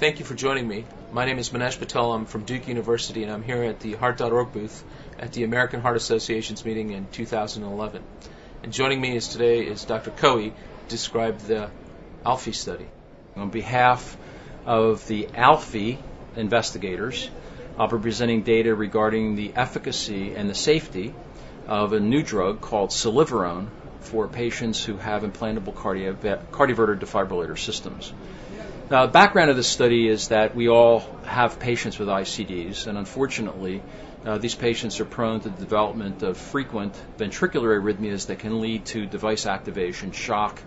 Thank you for joining me. My name is Manesh Patel. I'm from Duke University, and I'm here at the Heart.org booth at the American Heart Association's meeting in 2011. And joining me is today is Dr. Kowey, described the ALPHEE study. On behalf of the ALPHEE investigators, I'll be presenting data regarding the efficacy and the safety of a new drug called Celivarone for patients who have implantable cardio- cardioverter defibrillator systems. Now, the background of this study is that we all have patients with ICDs, and unfortunately, uh, these patients are prone to the development of frequent ventricular arrhythmias that can lead to device activation, shock,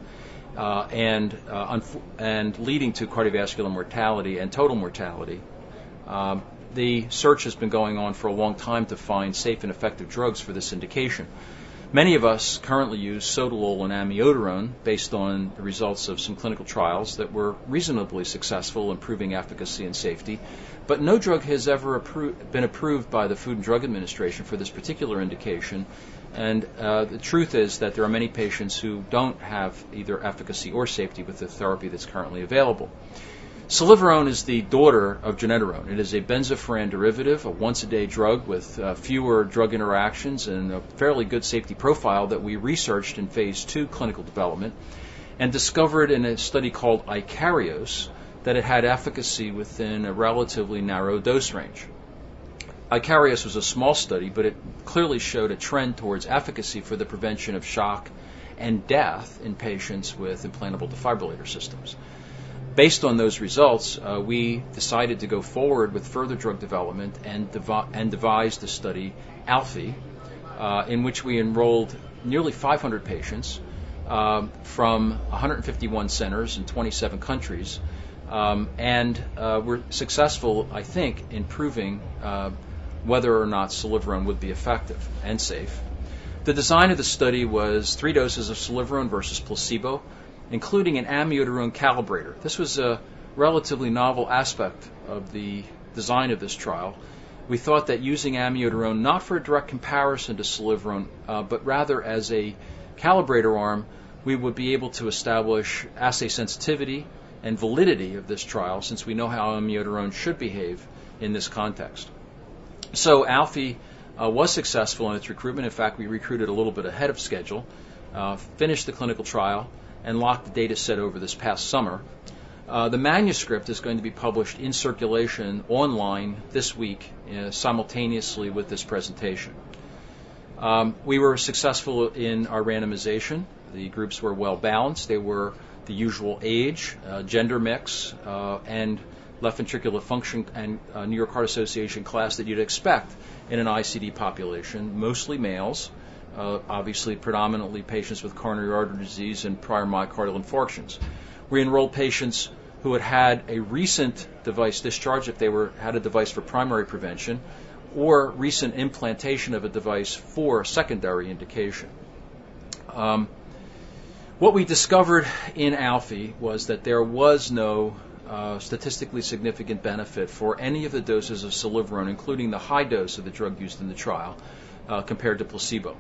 uh, and, uh, and leading to cardiovascular mortality and total mortality. Um, the search has been going on for a long time to find safe and effective drugs for this indication. Many of us currently use sotalol and amiodarone based on the results of some clinical trials that were reasonably successful in proving efficacy and safety, but no drug has ever appro- been approved by the Food and Drug Administration for this particular indication. And uh, the truth is that there are many patients who don't have either efficacy or safety with the therapy that's currently available. Celivarone is the daughter of dronedarone. It is a benzofuran derivative, a once-a-day drug with uh, fewer drug interactions and a fairly good safety profile that we researched in phase two clinical development and discovered in a study called Icarios that it had efficacy within a relatively narrow dose range. Icarios was a small study, but it clearly showed a trend towards efficacy for the prevention of shock and death in patients with implantable defibrillator systems. Based on those results, uh, we decided to go forward with further drug development and, devi- and devised the study ALPHEE, uh, in which we enrolled nearly 500 patients um, from 151 centers in 27 countries. Um, and uh, we're successful, I think, in proving uh, whether or not Celivarone would be effective and safe. The design of the study was three doses of Celivarone versus placebo including an amiodarone calibrator. This was a relatively novel aspect of the design of this trial. We thought that using amiodarone not for a direct comparison to Celivarone, uh, but rather as a calibrator arm, we would be able to establish assay sensitivity and validity of this trial since we know how amiodarone should behave in this context. So ALPHEE uh, was successful in its recruitment. In fact, we recruited a little bit ahead of schedule, uh, finished the clinical trial, and locked the data set over this past summer. Uh, the manuscript is going to be published in circulation online this week uh, simultaneously with this presentation. Um, we were successful in our randomization. The groups were well balanced. They were the usual age, uh, gender mix, uh, and left ventricular function and uh, New York Heart Association class that you'd expect in an ICD population, mostly males uh, obviously predominantly patients with coronary artery disease and prior myocardial infarctions. We enrolled patients who had had a recent device discharge if they were had a device for primary prevention or recent implantation of a device for secondary indication. Um, what we discovered in ALPHEE was that there was no uh, statistically significant benefit for any of the doses of Celivarone, including the high dose of the drug used in the trial, uh, compared to placebo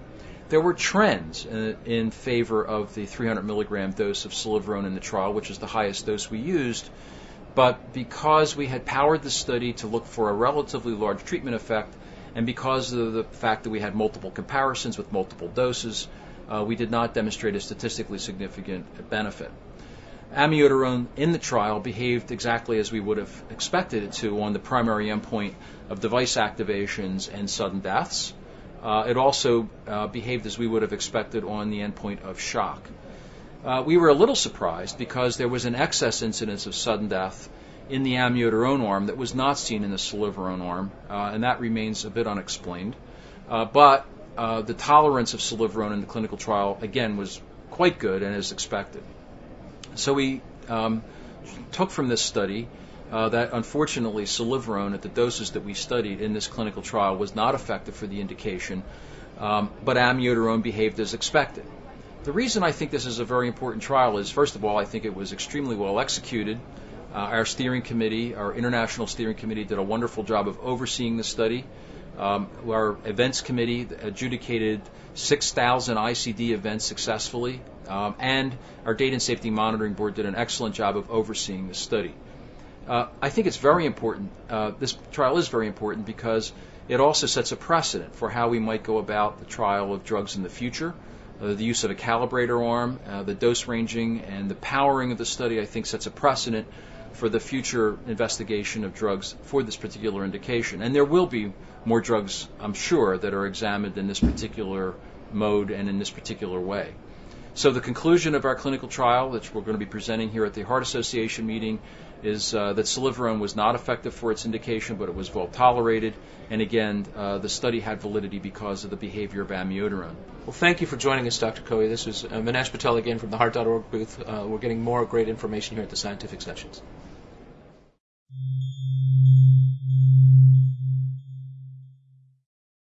there were trends in, in, favor of the 300 milligram dose of Celivarone in the trial, which is the highest dose we used. But because we had powered the study to look for a relatively large treatment effect, and because of the fact that we had multiple comparisons with multiple doses, uh, we did not demonstrate a statistically significant benefit. Amiodarone in the trial behaved exactly as we would have expected it to on the primary endpoint of device activations and sudden deaths. Uh, it also uh, behaved as we would have expected on the endpoint of shock. Uh, we were a little surprised because there was an excess incidence of sudden death in the amiodarone arm that was not seen in the Celivarone arm, uh, and that remains a bit unexplained. Uh, but uh, the tolerance of Celivarone in the clinical trial, again, was quite good and as expected. So we um, took from this study uh, that unfortunately Celivarone at the doses that we studied in this clinical trial was not effective for the indication, um, but amiodarone behaved as expected. The reason I think this is a very important trial is, first of all, I think it was extremely well executed. Uh, our steering committee, our international steering committee, did a wonderful job of overseeing the study. Um, our events committee adjudicated 6,000 ICD events successfully, um, and our data and safety monitoring board did an excellent job of overseeing the study. Uh, I think it's very important. Uh, this trial is very important because it also sets a precedent for how we might go about the trial of drugs in the future. Uh, the use of a calibrator arm, uh, the dose ranging, and the powering of the study, I think, sets a precedent for the future investigation of drugs for this particular indication. And there will be more drugs, I'm sure, that are examined in this particular mode and in this particular way. So the conclusion of our clinical trial, which we're going to be presenting here at the Heart Association meeting, is uh, that Celivarone was not effective for its indication, but it was well tolerated. And again, uh, the study had validity because of the behavior of amiodarone. Well, thank you for joining us, Dr. Kowey. This is uh, Manesh Patel again from the Heart.org booth. Uh, we're getting more great information here at the scientific sessions.